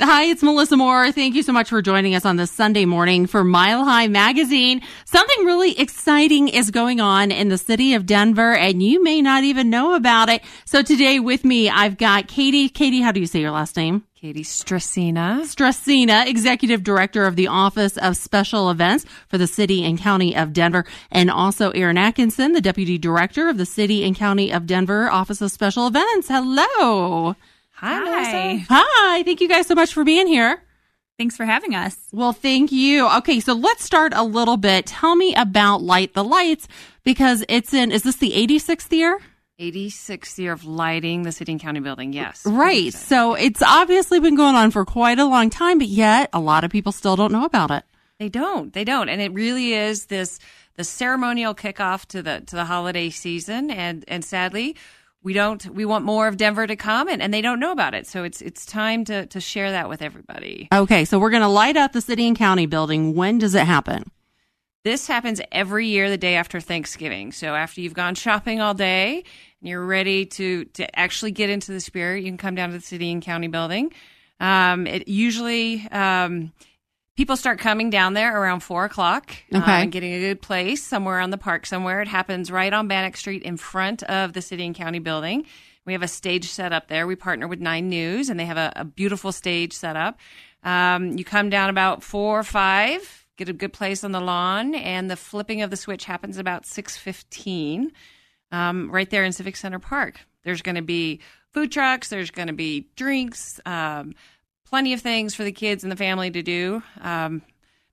Hi, it's Melissa Moore. Thank you so much for joining us on this Sunday morning for Mile High Magazine. Something really exciting is going on in the city of Denver, and you may not even know about it. So today with me, I've got Katie. Katie, how do you say your last name? Katie Stracina. Stracina, Executive Director of the Office of Special Events for the City and County of Denver, and also Aaron Atkinson, the Deputy Director of the City and County of Denver Office of Special Events. Hello. Hi. Hi. Hi. Thank you guys so much for being here. Thanks for having us. Well, thank you. Okay, so let's start a little bit. Tell me about Light the Lights because it's in, is this the 86th year? 86th year of lighting the city and county building, yes. Right. So it's obviously been going on for quite a long time, but yet a lot of people still don't know about it. They don't. They don't. And it really is this the ceremonial kickoff to the to the holiday season and and sadly we don't we want more of denver to come and, and they don't know about it. So it's it's time to to share that with everybody. Okay so we're going to light up the city and county building. When does it happen? This happens every year the day after thanksgiving. So after you've gone shopping all day and you're ready to to actually get into the spirit you can come down to the city and county building. Um, it usually um, people start coming down there around four o'clock uh, okay. and getting a good place somewhere on the park somewhere. It happens right on Bannock Street in front of the city and county building. We have a stage set up there. We partner with Nine News, and they have a, a beautiful stage set up. Um, you come down about four or five, get a good place on the lawn, and the flipping of the switch happens about six fifteen, um, right there in Civic Center Park. There's going to be food trucks. There's going to be drinks. Um, plenty of things for the kids and the family to do. Um,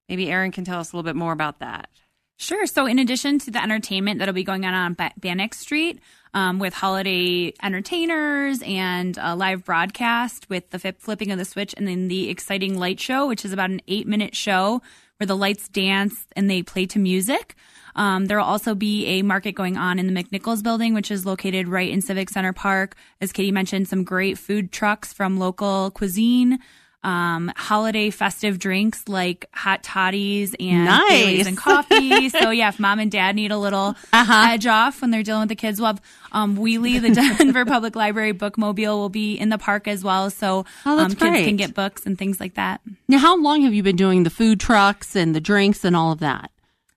maybe Aaron can tell us a little bit more about that. Sure. So, in addition to the entertainment that'll be going on on Bannock Street um, with holiday entertainers and a live broadcast with the flipping of the switch, and then the exciting light show, which is about an eight minute show where the lights dance and they play to music. Um, there will also be a market going on in the McNichols building, which is located right in Civic Center Park. As Katie mentioned, some great food trucks from local cuisine. Um, holiday festive drinks like hot toddies and nice. and coffee. so yeah, if mom and dad need a little uh-huh. edge off when they're dealing with the kids, we'll have um, Wheelie, the Denver Public Library bookmobile, will be in the park as well. So oh, um, kids great. can get books and things like that. Now, how long have you been doing the food trucks and the drinks and all of that?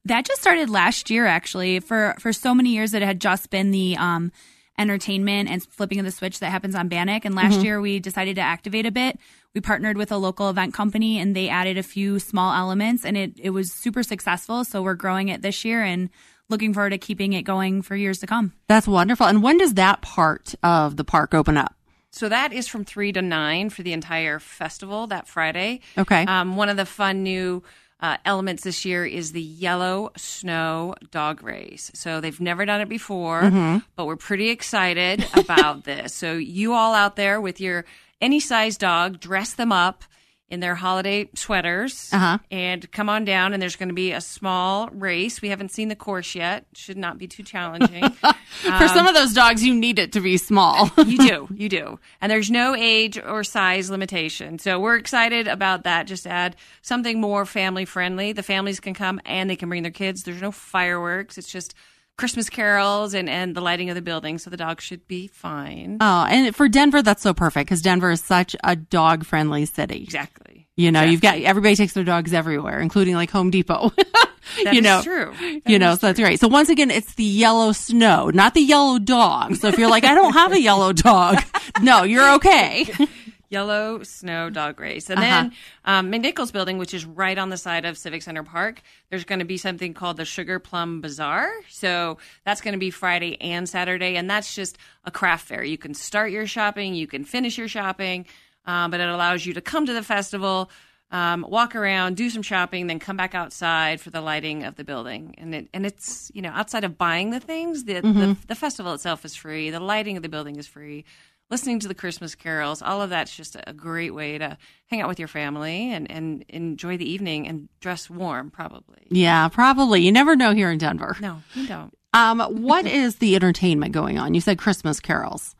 That just started last year, actually. For for so many years, it had just been the um, entertainment and flipping of the switch that happens on Bannock. And last mm-hmm. year, we decided to activate a bit. We partnered with a local event company, and they added a few small elements, and it it was super successful. So we're growing it this year and looking forward to keeping it going for years to come. That's wonderful. And when does that part of the park open up? So that is from three to nine for the entire festival that Friday. Okay. Um, one of the fun new uh, elements this year is the yellow snow dog race. So they've never done it before, mm-hmm. but we're pretty excited about this. So you all out there with your any size dog, dress them up in their holiday sweaters uh-huh. and come on down. And there's going to be a small race. We haven't seen the course yet. Should not be too challenging. For um, some of those dogs, you need it to be small. you do. You do. And there's no age or size limitation. So we're excited about that. Just add something more family friendly. The families can come and they can bring their kids. There's no fireworks. It's just Christmas carols and, and the lighting of the building, so the dog should be fine. Oh, and for Denver, that's so perfect because Denver is such a dog friendly city. Exactly. You know, exactly. you've got everybody takes their dogs everywhere, including like Home Depot. you know, true. That you know, so that's great. So once again, it's the yellow snow, not the yellow dog. So if you're like, I don't have a yellow dog, no, you're okay. Yellow Snow Dog Race. And uh-huh. then um, McNichols Building, which is right on the side of Civic Center Park, there's going to be something called the Sugar Plum Bazaar. So that's going to be Friday and Saturday. And that's just a craft fair. You can start your shopping, you can finish your shopping, um, but it allows you to come to the festival. Um, walk around, do some shopping, then come back outside for the lighting of the building. And it, and it's you know outside of buying the things, the, mm-hmm. the the festival itself is free. The lighting of the building is free listening to the Christmas carols, all of that's just a great way to hang out with your family and, and enjoy the evening and dress warm, probably. Yeah, probably. You never know here in Denver. No, you don't. Um, what is the entertainment going on? You said Christmas carols.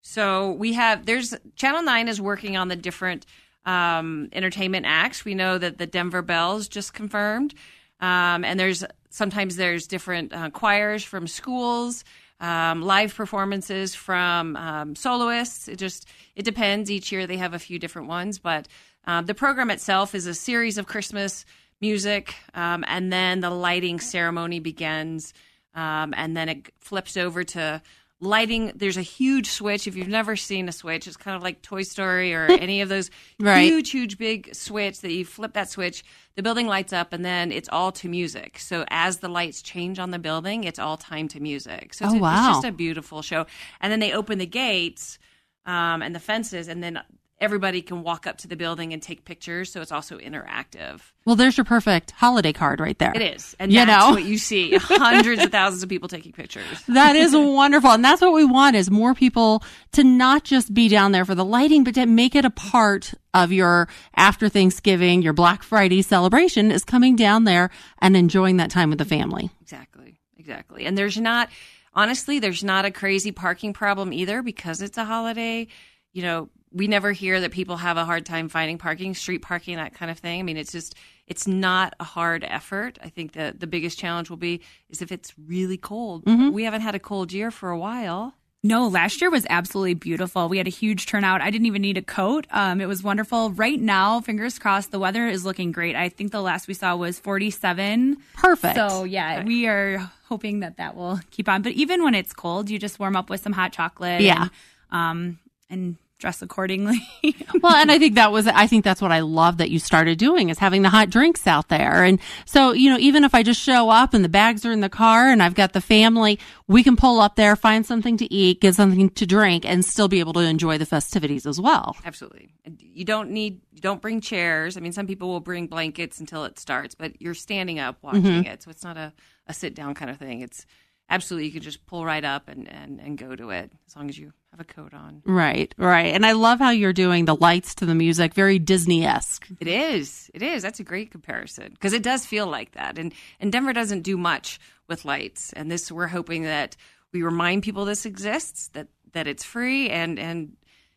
So we have, there's, Channel 9 is working on the different um, entertainment acts. We know that the Denver Bells just confirmed. Um, and there's sometimes there's different uh, choirs from schools um, live performances from um, soloists. It just it depends. Each year they have a few different ones, but um, the program itself is a series of Christmas music, um, and then the lighting ceremony begins, um, and then it flips over to lighting there's a huge switch if you've never seen a switch it's kind of like toy story or any of those Right. huge huge big switch that you flip that switch the building lights up and then it's all to music so as the lights change on the building it's all time to music so it's, Oh, wow. it's just a beautiful show and then they open the gates um, and the fences and then everybody can walk up to the building and take pictures so it's also interactive Well, there's your perfect holiday card right there. it is and You that's know? what you see hundreds of thousands of people taking pictures That is wonderful. And that's what we want is more people to not just be down there for the lighting, but to make it a part of your after Thanksgiving, your Black Friday celebration is coming down there and enjoying that time with the family. Exactly. Exactly. And there's not, honestly, there's not a crazy parking problem either because it's a holiday. You know, we never hear that people have a hard time finding parking, street parking, that kind of thing. I mean, it's just, it's not a hard effort. I think that the biggest challenge will be is if it's really cold. We haven't had a cold year for a while. No, last year was absolutely beautiful. We had a huge turnout. I didn't even need a coat. Um, it was wonderful. Right now, fingers crossed, the weather is looking great. I think the last we saw was 47. Perfect. So, yeah, we are hoping that that will keep on. But even when it's cold, you just warm up with some hot chocolate. Yeah. And, um, and dress accordingly. well, and I think that was, I think that's what I love that you started doing is having the hot drinks out there. And so, you know, even if I just show up and the bags are in the car and I've got the family, we can pull up there, find something to eat, get something to drink and still be able to enjoy the festivities as well. Absolutely. You don't need, you don't bring chairs. I mean, some people will bring blankets until it starts, but you're standing up watching mm-hmm. it. So it's not a, a sit down kind of thing. It's absolutely, you can just pull right up and, and, and go to it as long as you have a coat on. Right, right. And I love how you're doing the lights to the music, very Disney esque. It is. It is. That's a great comparison because it does feel like that. And and Denver doesn't do much with lights. And this we're hoping that we remind people this exists, that that it's free and and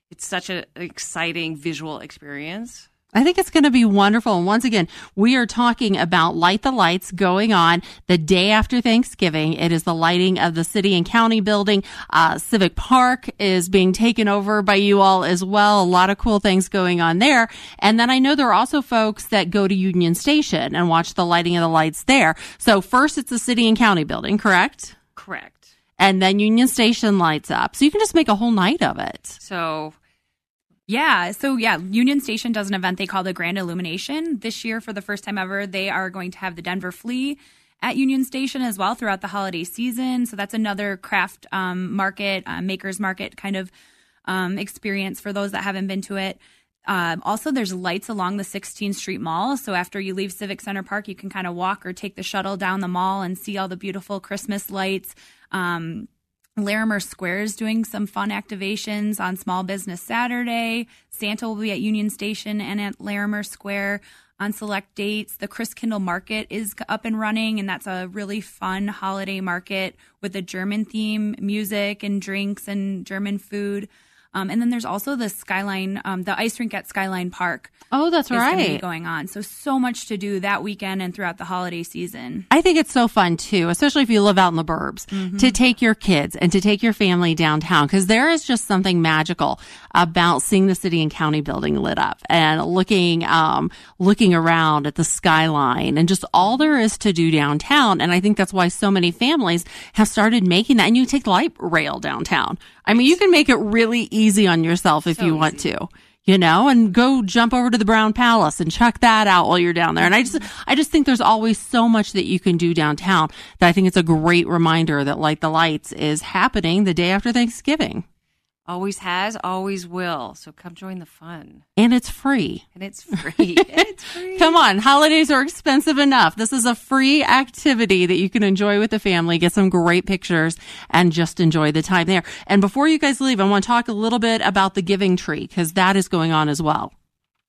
it's such a, an exciting visual experience. I think it's going to be wonderful. And once again, we are talking about Light the Lights going on the day after Thanksgiving. It is the lighting of the city and county building. Uh, Civic Park is being taken over by you all as well. A lot of cool things going on there. And then I know there are also folks that go to Union Station and watch the lighting of the lights there. So first it's the city and county building, correct? Correct. And then Union Station lights up. So you can just make a whole night of it. So Yeah. So, yeah, Union Station does an event they call the Grand Illumination. This year, for the first time ever, they are going to have the Denver Flea at Union Station as well throughout the holiday season. So, that's another craft um, market, uh, makers market kind of um, experience for those that haven't been to it. Um, also, there's lights along the 16th Street Mall. So, after you leave Civic Center Park, you can kind of walk or take the shuttle down the mall and see all the beautiful Christmas lights. Um, Larimer Square is doing some fun activations on Small Business Saturday. Santa will be at Union Station and at Larimer Square on select dates. The Christkindl Market is up and running, and that's a really fun holiday market with a German theme, music and drinks and German food. Um, and then there's also the Skyline, um, the ice rink at Skyline Park Oh, that's is going to be right. going on. So, so much to do that weekend and throughout the holiday season. I think it's so fun too, especially if you live out in the burbs, to take your kids and to take your family downtown because there is just something magical about seeing the city and county building lit up and looking, um, looking around at the skyline and just all there is to do downtown. And I think that's why so many families have started making that. And you take the light rail downtown. I mean, you can make it really easy on yourself if So you want easy. to you know, and go jump over to the Brown Palace and check that out while you're down there. And I just, mm-hmm. I just think there's always so much that you can do downtown that I think it's a great reminder that Light the Lights is happening the day after Thanksgiving. Always has, always will. So come join the fun. And it's free. And it's free. and it's free. Come on, holidays are expensive enough. This is a free activity that you can enjoy with the family, get some great pictures, and just enjoy the time there. And before you guys leave, I want to talk a little bit about the Giving Tree because that is going on as well.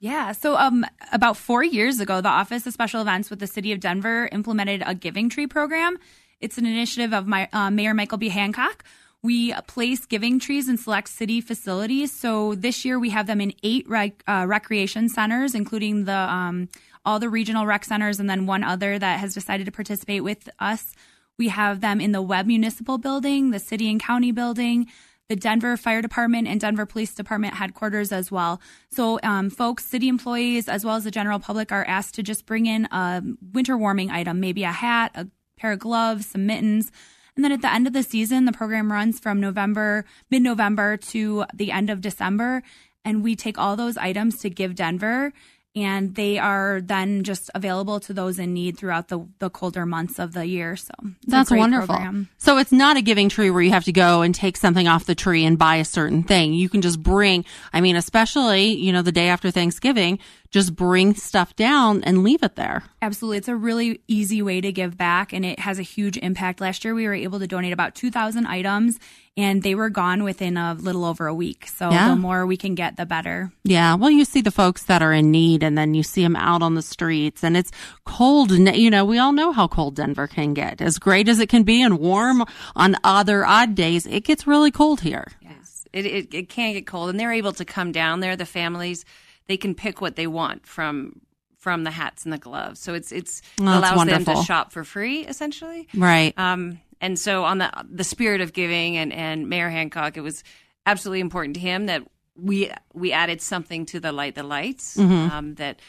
Yeah. So, um, about four years ago, the Office of Special Events with the City of Denver implemented a Giving Tree program. It's an initiative of my uh, Mayor Michael B. Hancock. We place giving trees in select city facilities. So this year we have them in eight rec- uh, recreation centers, including the um, all the regional rec centers, and then one other that has decided to participate with us. We have them in the Webb Municipal Building, the City and County Building, the Denver Fire Department and Denver Police Department headquarters as well. So, um, folks, city employees, as well as the general public, are asked to just bring in a winter warming item, maybe a hat, a pair of gloves, some mittens. And then at the end of the season, the program runs from November, mid November to the end of December. And we take all those items to Give Denver and they are then just available to those in need throughout the, the colder months of the year. So that's wonderful. Program. So it's not a giving tree where you have to go and take something off the tree and buy a certain thing. You can just bring, I mean, especially, you know, the day after Thanksgiving, just bring stuff down and leave it there. Absolutely. It's a really easy way to give back and it has a huge impact. Last year we were able to donate about 2,000 items and they were gone within a little over a week. So yeah. the more we can get, the better. Yeah. Well, you see the folks that are in need and then you see them out on the streets and it's cold. You know, we all know how cold Denver can get. As great as it can be and warm on other odd days, it gets really cold here. Yes. It, it, it can get cold and they're able to come down there. The families, they can pick what they want from from the hats and the gloves. So it's it's oh, allows wonderful. them to shop for free essentially. Right. Um and so on the the spirit of giving and and Mayor Hancock it was absolutely important to him that we we added something to the light the lights mm-hmm. um, that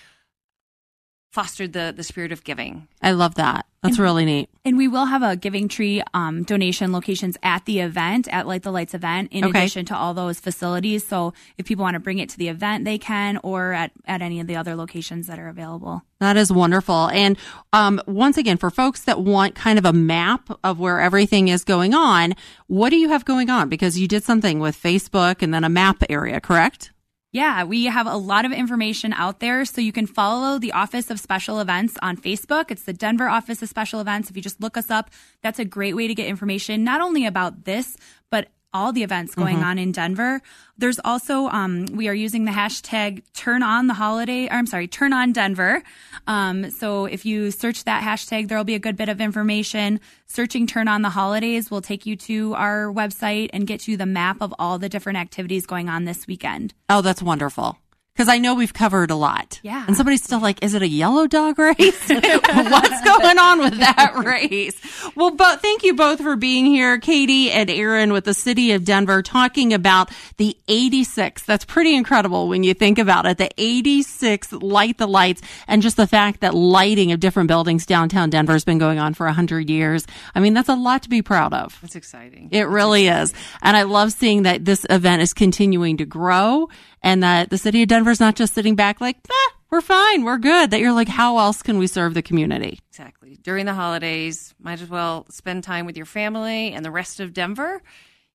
fostered the the spirit of giving. I love that. That's and, really neat. And we will have a Giving Tree um, donation locations at the event, at Light the Lights event, in okay. addition to all those facilities. So if people want to bring it to the event, they can, or at, at any of the other locations that are available. That is wonderful. And um, once again, for folks that want kind of a map of where everything is going on, what do you have going on? Because you did something with Facebook and then a map area, correct? Yeah, we have a lot of information out there. So you can follow the Office of Special Events on Facebook. It's the Denver Office of Special Events. If you just look us up, that's a great way to get information, not only about this, but all the events going mm-hmm. on in Denver. There's also um, we are using the hashtag Turn On the Holiday. Or I'm sorry, Turn On Denver. Um, so if you search that hashtag, there will be a good bit of information. Searching Turn On the Holidays will take you to our website and get you the map of all the different activities going on this weekend. Oh, that's wonderful because I know we've covered a lot. Yeah. And somebody's still like, is it a yellow dog race? What's going on with that race? Well, but thank you both for being here, Katie and Aaron with the city of Denver talking about the 86. That's pretty incredible when you think about it. The 86 light the lights and just the fact that lighting of different buildings downtown Denver has been going on for a hundred years. I mean, that's a lot to be proud of. That's exciting. It really exciting. is. And I love seeing that this event is continuing to grow and that the city of Denver's not just sitting back like, ah, we're fine, we're good. That you're like, how else can we serve the community? Exactly. During the holidays, might as well spend time with your family and the rest of Denver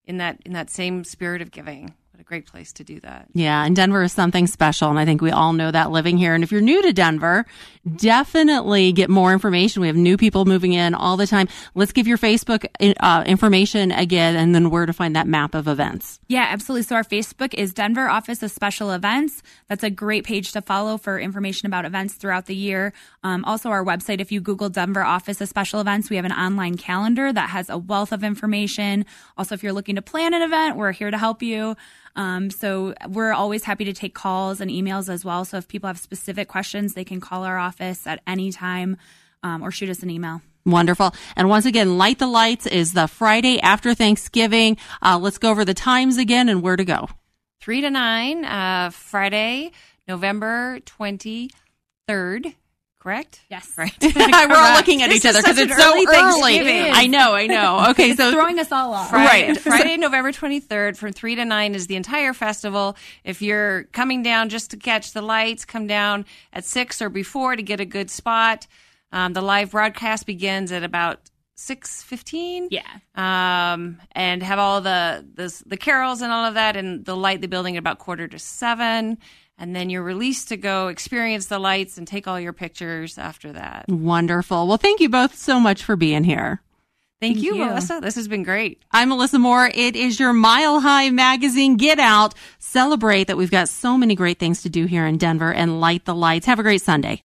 in that in that same spirit of giving a great place to do that. Yeah, and Denver is something special, and I think we all know that living here. And if you're new to Denver, definitely get more information. We have new people moving in all the time. Let's give your Facebook uh, information again, and then where to find that map of events. Yeah, absolutely. So our Facebook is Denver Office of Special Events. That's a great page to follow for information about events throughout the year. Um, also, our website, if you Google Denver Office of Special Events, we have an online calendar that has a wealth of information. Also, if you're looking to plan an event, we're here to help you. Um, so we're always happy to take calls and emails as well. So if people have specific questions, they can call our office at any time um, or shoot us an email. Wonderful. And once again, Light the Lights is the Friday after Thanksgiving. Uh, let's go over the times again and where to go. Three to nine, uh, Friday, November 23rd correct? Yes. Right. We're all looking at each other because it's so early. I know, I know. Okay, so throwing us all off. Friday, right. Friday, November 23rd from 3 to 9 is the entire festival. If you're coming down just to catch the lights, come down at 6 or before to get a good spot. Um, the live broadcast begins at about six fifteen. Yeah. Um, and have all the, the the carols and all of that, and the light the building at about quarter to seven and then you're released to go experience the lights and take all your pictures after that. Wonderful. Well, thank you both so much for being here. Thank, thank you, you, Melissa. This has been great. I'm Melissa Moore. It is your Mile High magazine. Get out, celebrate that we've got so many great things to do here in Denver and light the lights. Have a great Sunday.